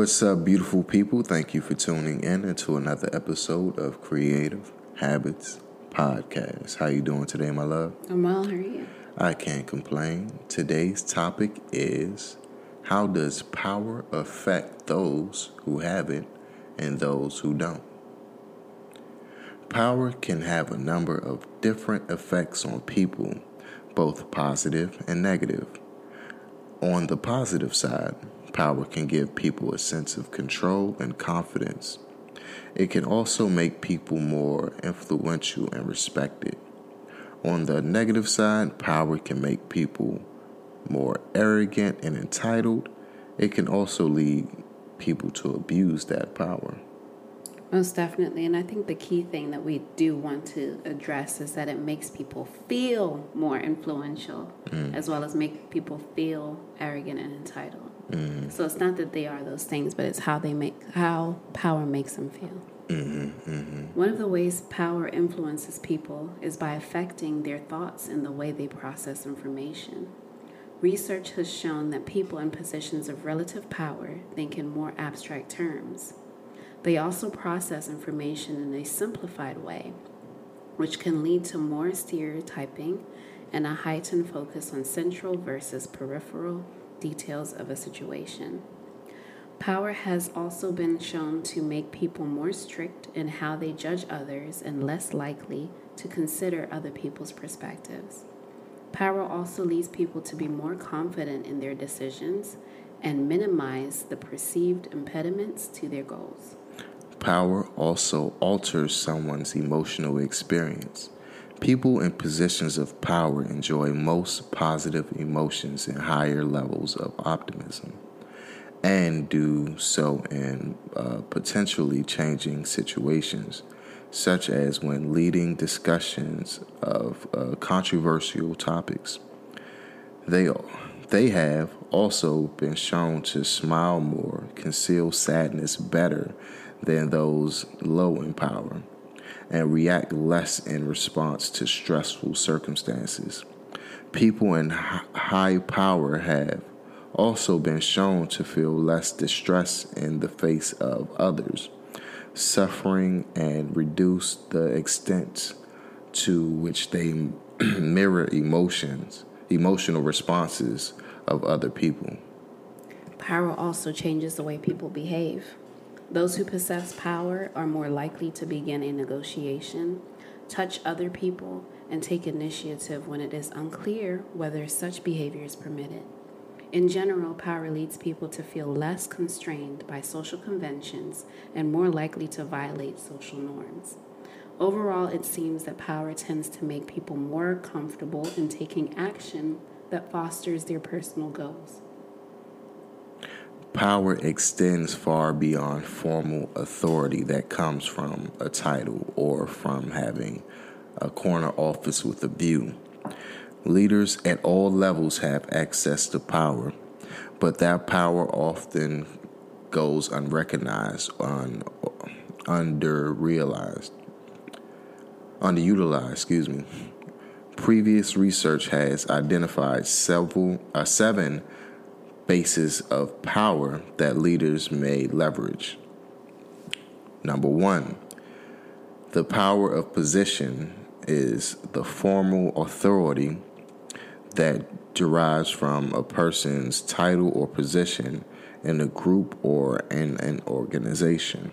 What's up, beautiful people? Thank you for tuning in into another episode of Creative Habits Podcast. How you doing today, my love? I'm well. How are you? I can't complain. Today's topic is how does power affect those who have it and those who don't? Power can have a number of different effects on people, both positive and negative. On the positive side, Power can give people a sense of control and confidence. It can also make people more influential and respected. On the negative side, power can make people more arrogant and entitled. It can also lead people to abuse that power. Most definitely. And I think the key thing that we do want to address is that it makes people feel more influential mm. as well as make people feel arrogant and entitled. Mm-hmm. So it's not that they are those things, but it's how they make how power makes them feel. Mm-hmm, mm-hmm. One of the ways power influences people is by affecting their thoughts and the way they process information. Research has shown that people in positions of relative power think in more abstract terms. They also process information in a simplified way, which can lead to more stereotyping and a heightened focus on central versus peripheral details of a situation. Power has also been shown to make people more strict in how they judge others and less likely to consider other people's perspectives. Power also leads people to be more confident in their decisions and minimize the perceived impediments to their goals. Power also alters someone's emotional experience. People in positions of power enjoy most positive emotions and higher levels of optimism, and do so in uh, potentially changing situations, such as when leading discussions of uh, controversial topics. They, they have also been shown to smile more, conceal sadness better than those low in power and react less in response to stressful circumstances. People in high power have also been shown to feel less distress in the face of others, suffering, and reduce the extent to which they mirror emotions, emotional responses of other people. Power also changes the way people behave. Those who possess power are more likely to begin a negotiation, touch other people, and take initiative when it is unclear whether such behavior is permitted. In general, power leads people to feel less constrained by social conventions and more likely to violate social norms. Overall, it seems that power tends to make people more comfortable in taking action that fosters their personal goals. Power extends far beyond formal authority that comes from a title or from having a corner office with a view. Leaders at all levels have access to power, but that power often goes unrecognized, un, under realized, underutilized, excuse me. Previous research has identified several, uh, seven bases of power that leaders may leverage. Number one, the power of position is the formal authority that derives from a person's title or position in a group or in an organization.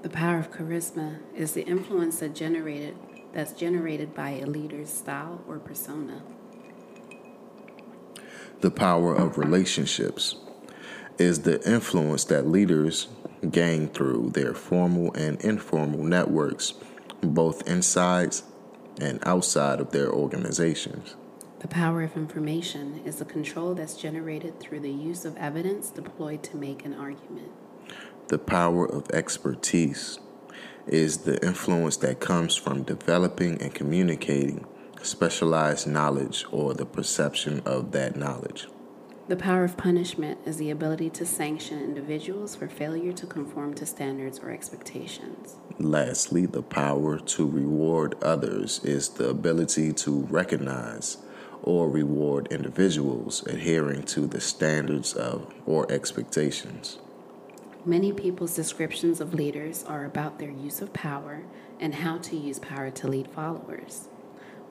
The power of charisma is the influence that generated that's generated by a leader's style or persona the power of relationships is the influence that leaders gain through their formal and informal networks, both inside and outside of their organizations. The power of information is the control that's generated through the use of evidence deployed to make an argument. The power of expertise is the influence that comes from developing and communicating specialized knowledge or the perception of that knowledge. The power of punishment is the ability to sanction individuals for failure to conform to standards or expectations. Lastly, the power to reward others is the ability to recognize or reward individuals adhering to the standards of or expectations. Many people's descriptions of leaders are about their use of power and how to use power to lead followers.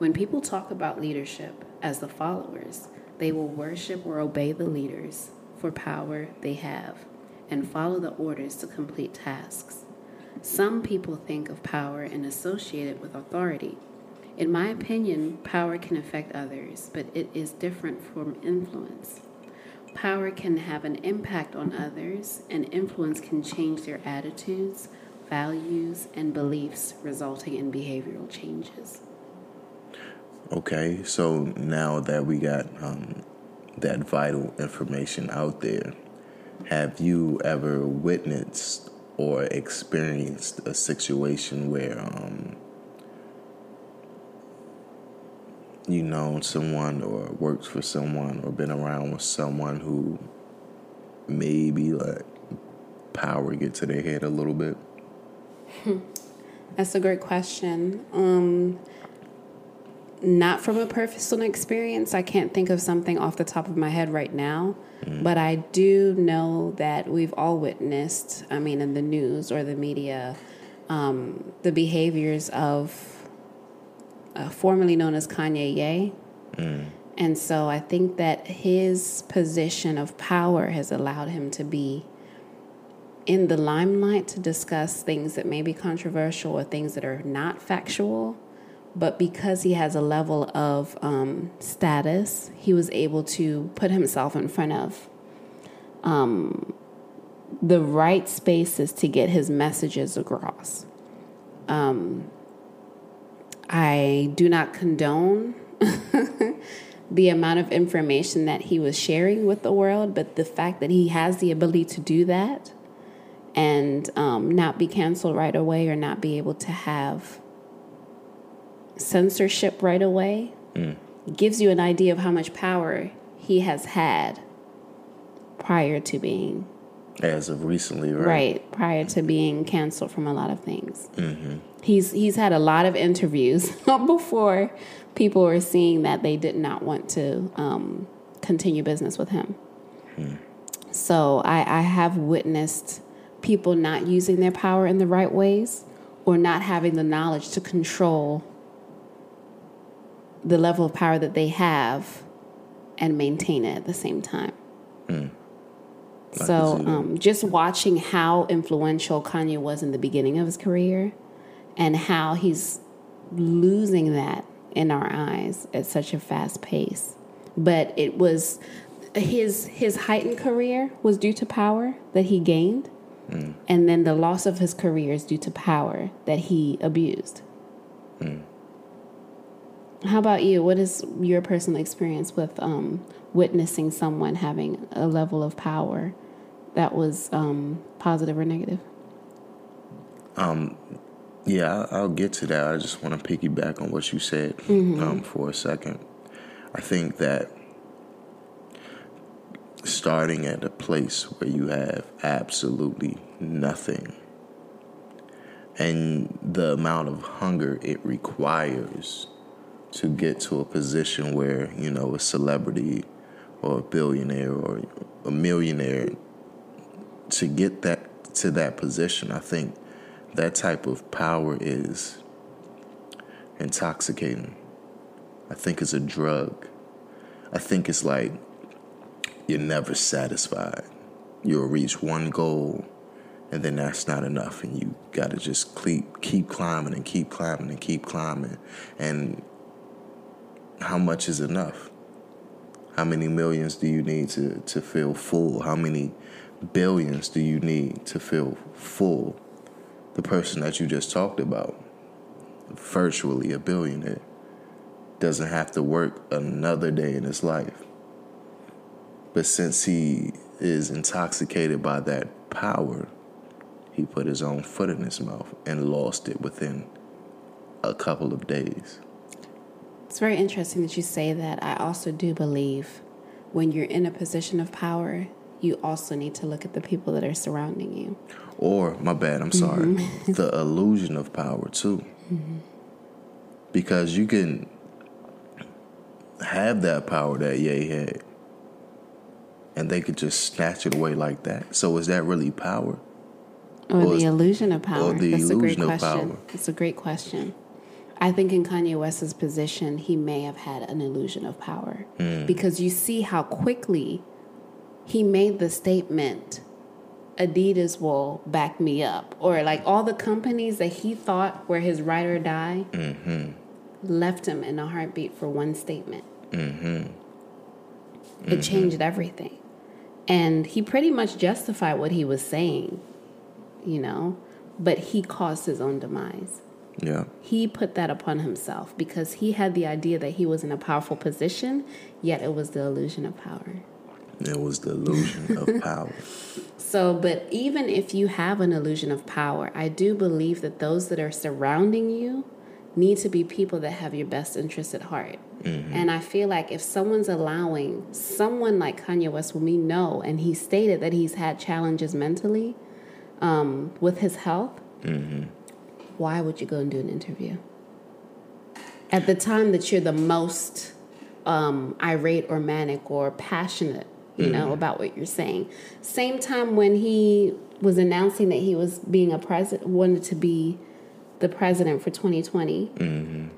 When people talk about leadership as the followers, they will worship or obey the leaders for power they have and follow the orders to complete tasks. Some people think of power and associate it with authority. In my opinion, power can affect others, but it is different from influence. Power can have an impact on others, and influence can change their attitudes, values, and beliefs, resulting in behavioral changes. Okay, so now that we got um, that vital information out there, have you ever witnessed or experienced a situation where um, you know someone or worked for someone or been around with someone who maybe like power get to their head a little bit? That's a great question. Um, not from a personal experience. I can't think of something off the top of my head right now, mm. but I do know that we've all witnessed, I mean, in the news or the media, um, the behaviors of uh, formerly known as Kanye Ye. Mm. And so I think that his position of power has allowed him to be in the limelight to discuss things that may be controversial or things that are not factual. But because he has a level of um, status, he was able to put himself in front of um, the right spaces to get his messages across. Um, I do not condone the amount of information that he was sharing with the world, but the fact that he has the ability to do that and um, not be canceled right away or not be able to have censorship right away mm. gives you an idea of how much power he has had prior to being as of recently, right? Right, prior to being canceled from a lot of things. Mm-hmm. He's he's had a lot of interviews before people were seeing that they did not want to um, continue business with him. Mm. So I, I have witnessed people not using their power in the right ways or not having the knowledge to control the level of power that they have and maintain it at the same time. Mm. So, um, just watching how influential Kanye was in the beginning of his career and how he's losing that in our eyes at such a fast pace. But it was his his heightened career was due to power that he gained, mm. and then the loss of his career is due to power that he abused. Mm. How about you? What is your personal experience with um, witnessing someone having a level of power that was um, positive or negative? Um, yeah, I'll get to that. I just want to piggyback on what you said mm-hmm. um, for a second. I think that starting at a place where you have absolutely nothing and the amount of hunger it requires to get to a position where, you know, a celebrity or a billionaire or a millionaire to get that to that position, I think that type of power is intoxicating. I think it's a drug. I think it's like you're never satisfied. You'll reach one goal and then that's not enough and you got to just keep keep climbing and keep climbing and keep climbing and how much is enough? How many millions do you need to to feel full? How many billions do you need to feel full? The person that you just talked about, virtually a billionaire. doesn't have to work another day in his life. But since he is intoxicated by that power, he put his own foot in his mouth and lost it within a couple of days. It's very interesting that you say that. I also do believe when you're in a position of power, you also need to look at the people that are surrounding you. Or, my bad, I'm sorry, mm-hmm. the illusion of power too. Mm-hmm. Because you can have that power that Ye had, and they could just snatch it away like that. So, is that really power? Or, or the illusion of power? That's a great question. Power? That's a great question. I think in Kanye West's position, he may have had an illusion of power mm. because you see how quickly he made the statement Adidas will back me up. Or like all the companies that he thought were his ride or die mm-hmm. left him in a heartbeat for one statement. Mm-hmm. Mm-hmm. It changed everything. And he pretty much justified what he was saying, you know, but he caused his own demise. Yeah. He put that upon himself because he had the idea that he was in a powerful position, yet it was the illusion of power. It was the illusion of power. So, but even if you have an illusion of power, I do believe that those that are surrounding you need to be people that have your best interest at heart. Mm-hmm. And I feel like if someone's allowing someone like Kanye West, whom we know, and he stated that he's had challenges mentally um, with his health, mm-hmm. Why would you go and do an interview? At the time that you're the most um, irate or manic or passionate you mm-hmm. know, about what you're saying. Same time when he was announcing that he was being a president, wanted to be the president for 2020, mm-hmm.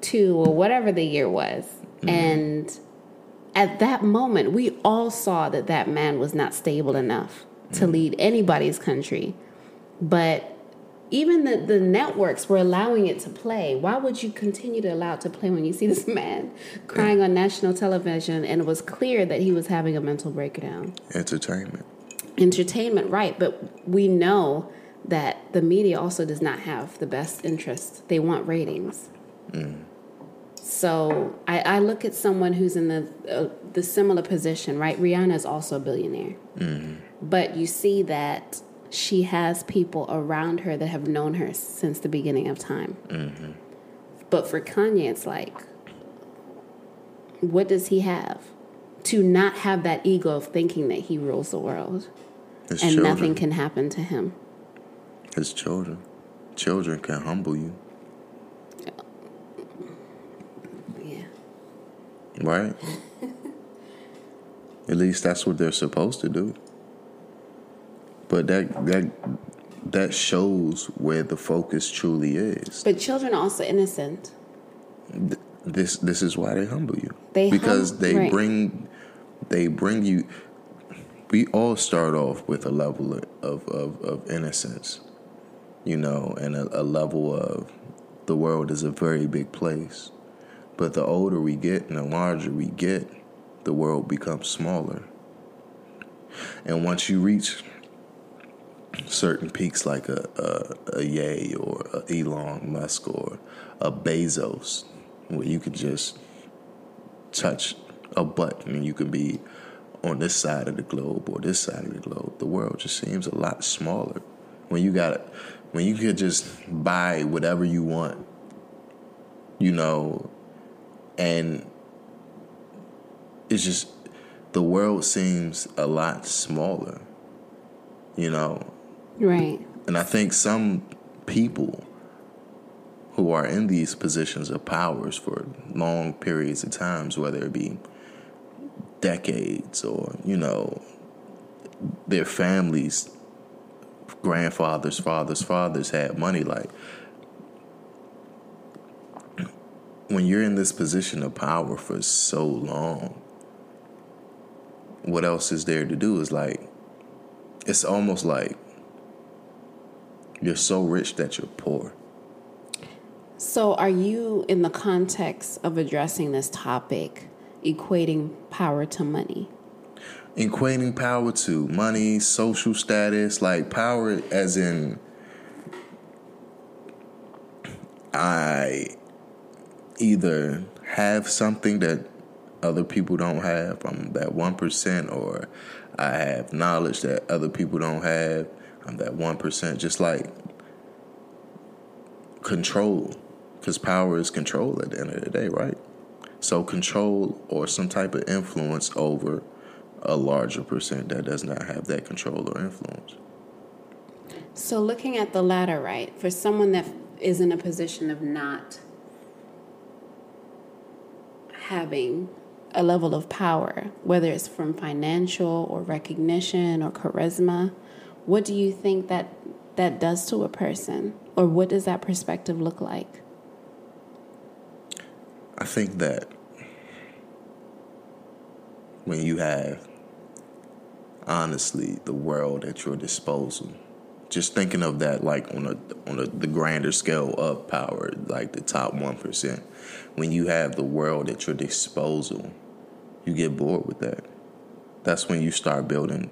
two or whatever the year was, mm-hmm. and at that moment, we all saw that that man was not stable enough to mm-hmm. lead anybody's country. But even the, the networks were allowing it to play. Why would you continue to allow it to play when you see this man crying on national television and it was clear that he was having a mental breakdown? Entertainment. Entertainment, right. But we know that the media also does not have the best interest. They want ratings. Mm. So I, I, look at someone who's in the uh, the similar position, right? Rihanna is also a billionaire, mm. but you see that she has people around her that have known her since the beginning of time. Mm-hmm. But for Kanye, it's like, what does he have? To not have that ego of thinking that he rules the world His and children. nothing can happen to him. His children. Children can humble you. Yeah. Right? At least that's what they're supposed to do. But that that that shows where the focus truly is. But children are also innocent. This this is why they humble you. They because hum- they right. bring they bring you. We all start off with a level of of, of innocence, you know, and a, a level of the world is a very big place. But the older we get and the larger we get, the world becomes smaller. And once you reach certain peaks like a, a, a Ye or a Elon Musk or a Bezos, where you could just touch a button and you could be on this side of the globe or this side of the globe. The world just seems a lot smaller when you got when you could just buy whatever you want, you know, and it's just the world seems a lot smaller, you know. Right. And I think some people who are in these positions of powers for long periods of times, whether it be decades or, you know, their families, grandfathers, fathers, fathers had money. Like, when you're in this position of power for so long, what else is there to do? Is like, it's almost like you're so rich that you're poor. So, are you, in the context of addressing this topic, equating power to money? Equating power to money, social status, like power as in I either have something that other people don't have. I'm that one percent, or I have knowledge that other people don't have. I'm that one percent. Just like control, because power is control at the end of the day, right? So control or some type of influence over a larger percent that does not have that control or influence. So looking at the latter, right, for someone that is in a position of not having a level of power, whether it's from financial or recognition or charisma, what do you think that that does to a person, or what does that perspective look like? I think that when you have honestly the world at your disposal, just thinking of that like on a on a, the grander scale of power, like the top one percent. When you have the world at your disposal, you get bored with that. That's when you start building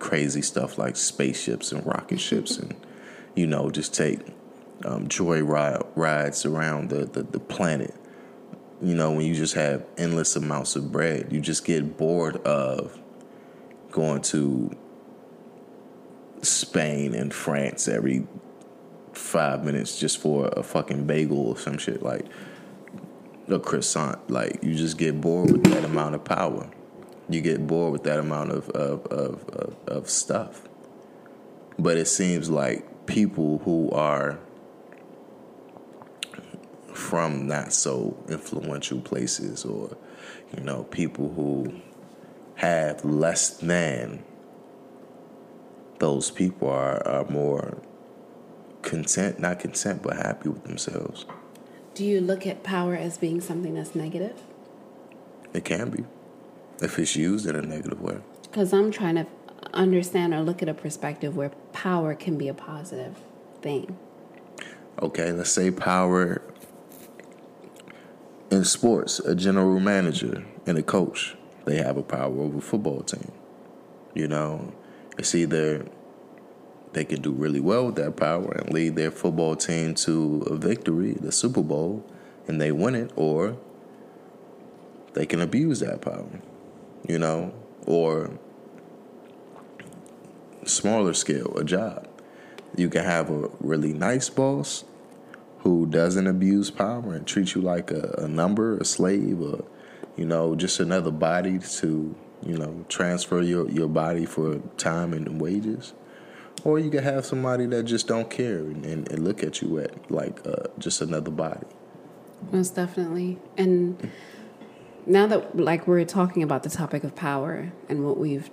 crazy stuff like spaceships and rocket ships, and you know just take um, joy ride, rides around the, the the planet. You know when you just have endless amounts of bread, you just get bored of going to Spain and France every five minutes just for a fucking bagel or some shit like a croissant. Like you just get bored with that amount of power. You get bored with that amount of of, of, of, of stuff. But it seems like people who are from not so influential places or you know people who have less than those people are, are more content, not content, but happy with themselves. Do you look at power as being something that's negative? It can be, if it's used in a negative way. Because I'm trying to understand or look at a perspective where power can be a positive thing. Okay, let's say power in sports, a general manager and a coach, they have a power over a football team. You know, it's either they could do really well with that power and lead their football team to a victory, the Super Bowl, and they win it, or they can abuse that power, you know, or smaller scale, a job. You can have a really nice boss who doesn't abuse power and treat you like a, a number, a slave, or, you know, just another body to you know, transfer your, your body for time and wages. Or you can have somebody that just don't care and, and, and look at you at like uh, just another body. Most definitely. And now that like we're talking about the topic of power and what we've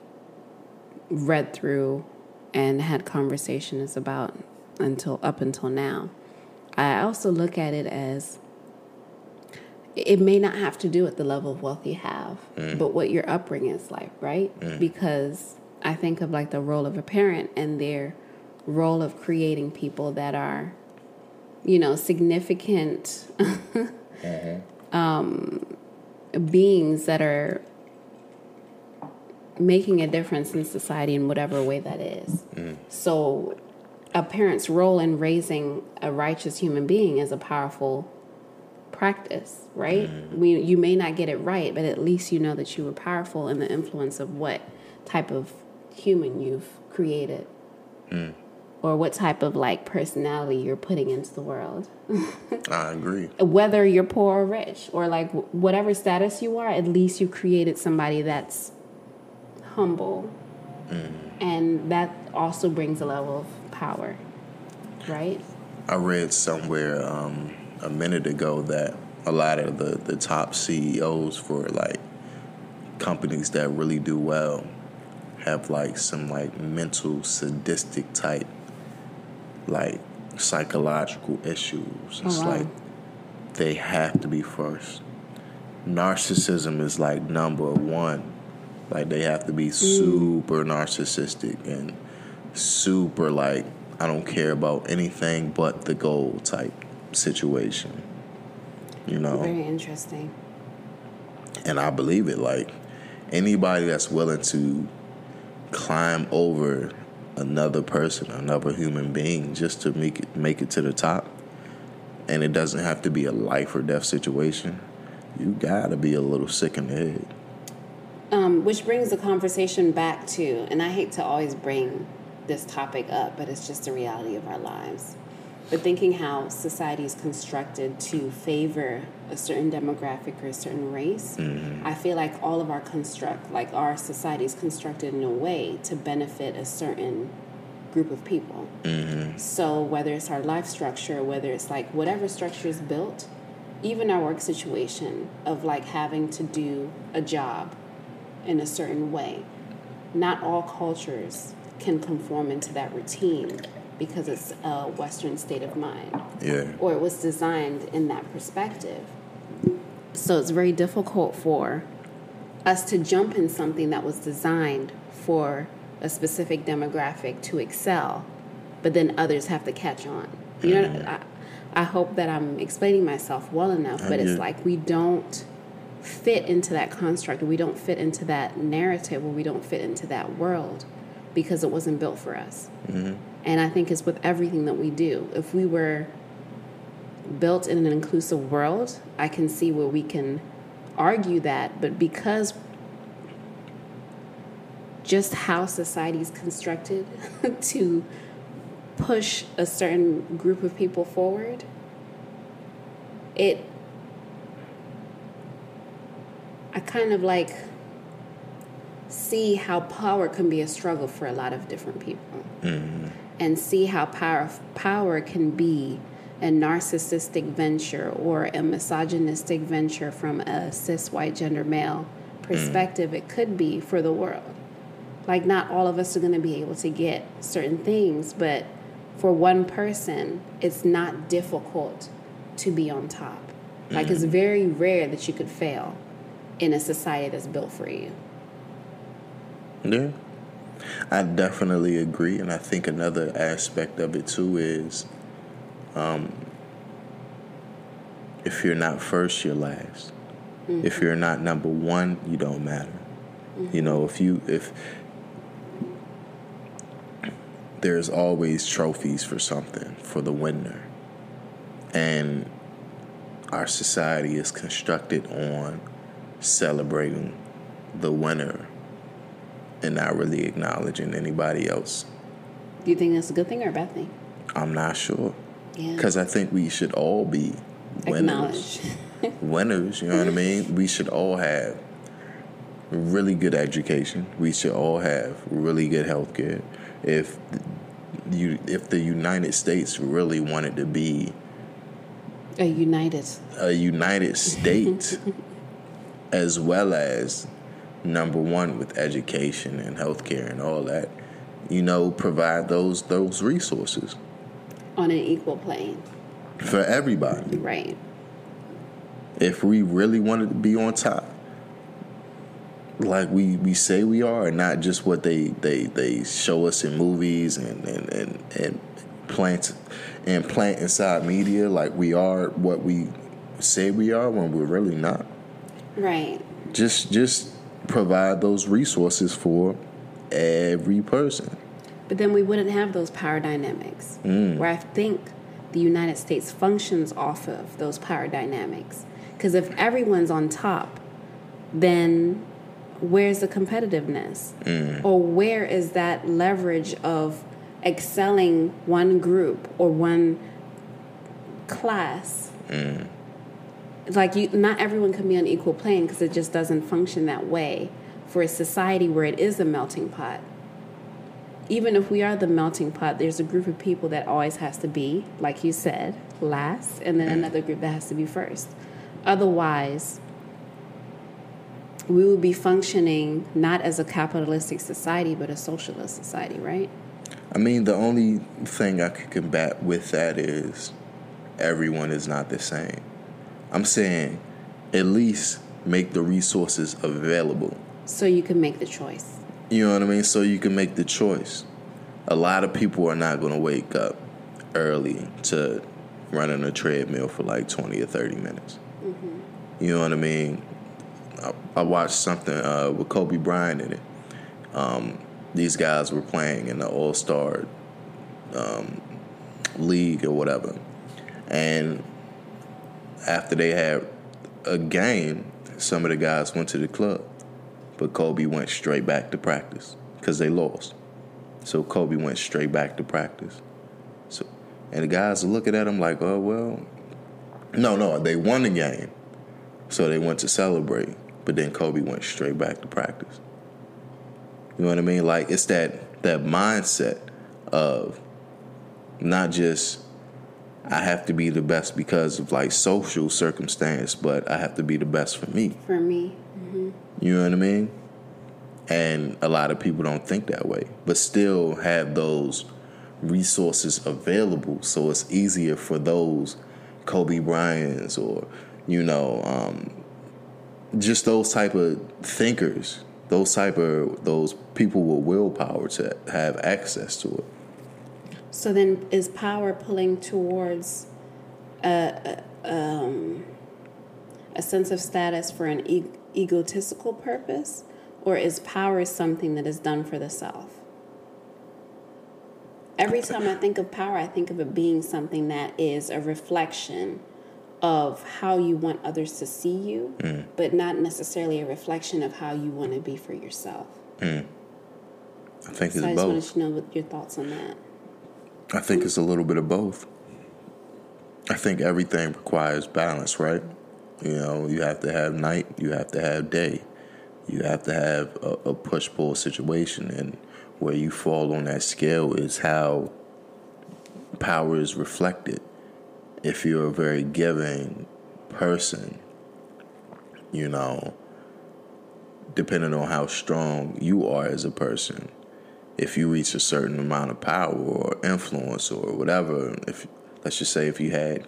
read through and had conversations about until up until now, I also look at it as it may not have to do with the level of wealth you have, mm. but what your upbringing is like, right? Mm. Because I think of like the role of a parent and their role of creating people that are, you know, significant mm-hmm. um, beings that are making a difference in society in whatever way that is. Mm. So, a parent's role in raising a righteous human being is a powerful practice, right? Mm. We you may not get it right, but at least you know that you were powerful in the influence of what type of human you've created. Mm. Or what type of like personality you're putting into the world. I agree. Whether you're poor or rich, or like whatever status you are, at least you created somebody that's humble, mm. and that also brings a level of power, right? I read somewhere um, a minute ago that a lot of the, the top CEOs for like companies that really do well have like some like mental sadistic type like psychological issues. It's oh, wow. like they have to be first. Narcissism is like number one. Like they have to be mm. super narcissistic and super like I don't care about anything but the goal type situation. You know? Very interesting. And I believe it. Like anybody that's willing to climb over another person, another human being, just to make it make it to the top. And it doesn't have to be a life or death situation. you gotta be a little sick in the head. Um, which brings the conversation back to, and I hate to always bring this topic up, but it's just the reality of our lives. But thinking how society is constructed to favor a certain demographic or a certain race, mm-hmm. I feel like all of our construct, like our society is constructed in a way to benefit a certain group of people. Mm-hmm. So whether it's our life structure, whether it's like whatever structure is built, even our work situation of like having to do a job in a certain way, not all cultures can conform into that routine because it's a Western state of mind. Yeah. Or it was designed in that perspective. So it's very difficult for us to jump in something that was designed for a specific demographic to excel, but then others have to catch on. You know, mm-hmm. I, I hope that I'm explaining myself well enough, but it's like we don't fit into that construct, we don't fit into that narrative, or we don't fit into that world because it wasn't built for us. Mm-hmm. And I think it's with everything that we do. If we were built in an inclusive world, I can see where we can argue that, but because just how society is constructed to push a certain group of people forward, it I kind of like see how power can be a struggle for a lot of different people. Mm-hmm. And see how power power can be a narcissistic venture or a misogynistic venture from a cis white gender male perspective. It could be for the world. Like not all of us are going to be able to get certain things but for one person it's not difficult to be on top. Like it's mm. very rare that you could fail in a society that's built for you. Yeah i definitely agree and i think another aspect of it too is um, if you're not first you're last mm-hmm. if you're not number one you don't matter mm-hmm. you know if you if there's always trophies for something for the winner. And our society is constructed on celebrating the winner and not really acknowledging anybody else. Do you think that's a good thing or a bad thing? I'm not sure. Yeah. Because I think we should all be winners. winners, you know what I mean? We should all have really good education. We should all have really good health care if you if the United States really wanted to be a united a united state as well as number one with education and healthcare and all that you know provide those those resources on an equal plane for everybody right if we really wanted to be on top like we, we say we are and not just what they, they, they show us in movies and, and, and, and plant and plant inside media like we are what we say we are when we're really not. Right. Just just provide those resources for every person. But then we wouldn't have those power dynamics. Mm. Where I think the United States functions off of those power dynamics. Because if everyone's on top, then where's the competitiveness? Mm. Or where is that leverage of excelling one group or one class? Mm. Like you, not everyone can be on equal plane because it just doesn't function that way for a society where it is a melting pot. Even if we are the melting pot, there's a group of people that always has to be, like you said, last, and then mm. another group that has to be first. Otherwise, we would be functioning not as a capitalistic society, but a socialist society, right? I mean, the only thing I could combat with that is everyone is not the same. I'm saying at least make the resources available. So you can make the choice. You know what I mean? So you can make the choice. A lot of people are not going to wake up early to run on a treadmill for like 20 or 30 minutes. Mm-hmm. You know what I mean? I, I watched something uh, with Kobe Bryant in it. Um, these guys were playing in the All Star um, League or whatever, and after they had a game, some of the guys went to the club, but Kobe went straight back to practice because they lost. So Kobe went straight back to practice. So, and the guys are looking at him like, oh well, no, no, they won the game, so they went to celebrate. But then Kobe went straight back to practice. You know what I mean? Like it's that that mindset of not just I have to be the best because of like social circumstance, but I have to be the best for me. For me. Mm-hmm. You know what I mean? And a lot of people don't think that way, but still have those resources available. So it's easier for those Kobe Bryants or, you know, um, just those type of thinkers, those type of those people with willpower to have access to it. So then, is power pulling towards a, a, um, a sense of status for an e- egotistical purpose, or is power something that is done for the self? Every time I think of power, I think of it being something that is a reflection of how you want others to see you, mm. but not necessarily a reflection of how you want to be for yourself. Mm. I think so it's I just both. wanted to know what your thoughts on that. I think it's a little bit of both. I think everything requires balance, right? You know, you have to have night, you have to have day, you have to have a, a push pull situation, and where you fall on that scale is how power is reflected. If you're a very giving person, you know, depending on how strong you are as a person, if you reach a certain amount of power or influence or whatever, if let's just say if you had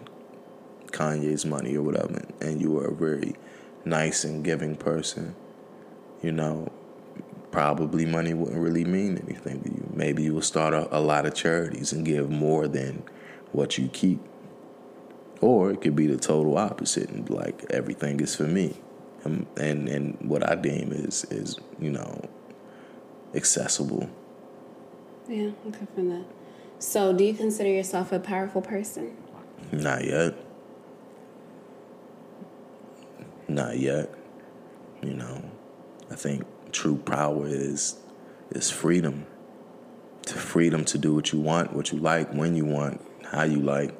Kanye's money or whatever, and you were a very nice and giving person, you know, probably money wouldn't really mean anything to you. Maybe you will start a, a lot of charities and give more than what you keep. Or it could be the total opposite and like everything is for me. And, and and what I deem is is, you know, accessible yeah, okay from that. So, do you consider yourself a powerful person? Not yet. Not yet. You know, I think true power is is freedom. To freedom to do what you want, what you like, when you want, how you like.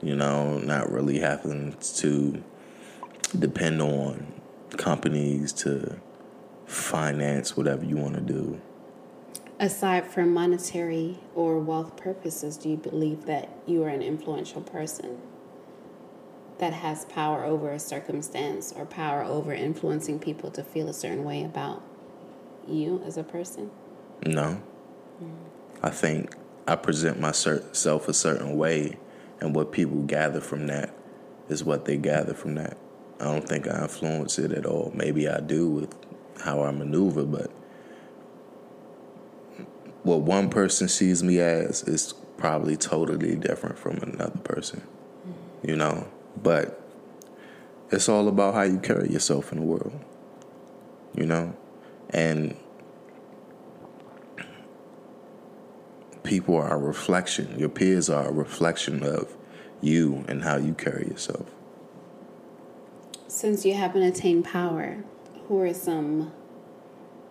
You know, not really having to depend on companies to finance whatever you want to do aside from monetary or wealth purposes, do you believe that you are an influential person that has power over a circumstance or power over influencing people to feel a certain way about you as a person? No. Mm. I think I present myself a certain way, and what people gather from that is what they gather from that. I don't think I influence it at all. Maybe I do with how I maneuver, but what one person sees me as is probably totally different from another person, mm-hmm. you know? But it's all about how you carry yourself in the world, you know? And people are a reflection, your peers are a reflection of you and how you carry yourself. Since you haven't attained power, who are some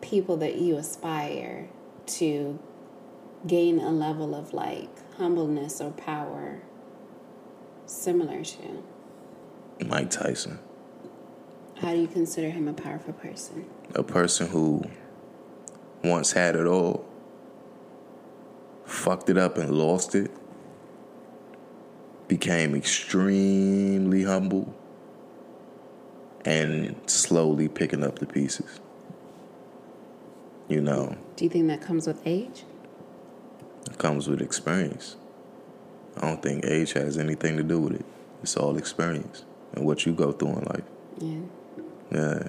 people that you aspire to gain a level of like humbleness or power similar to? Mike Tyson. How do you consider him a powerful person? A person who once had it all, fucked it up and lost it, became extremely humble, and slowly picking up the pieces. You know. Do you think that comes with age? It comes with experience. I don't think age has anything to do with it. It's all experience and what you go through in life. Yeah. Yeah.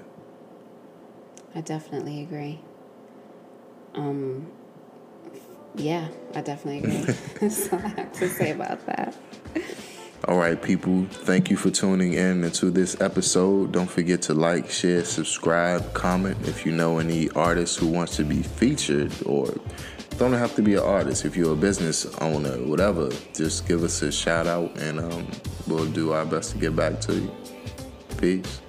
I definitely agree. Um, yeah, I definitely agree. That's all I have to say about that. All right, people, thank you for tuning in into this episode. Don't forget to like, share, subscribe, comment if you know any artists who wants to be featured or don't have to be an artist. If you're a business owner, whatever, just give us a shout out and um, we'll do our best to get back to you. Peace.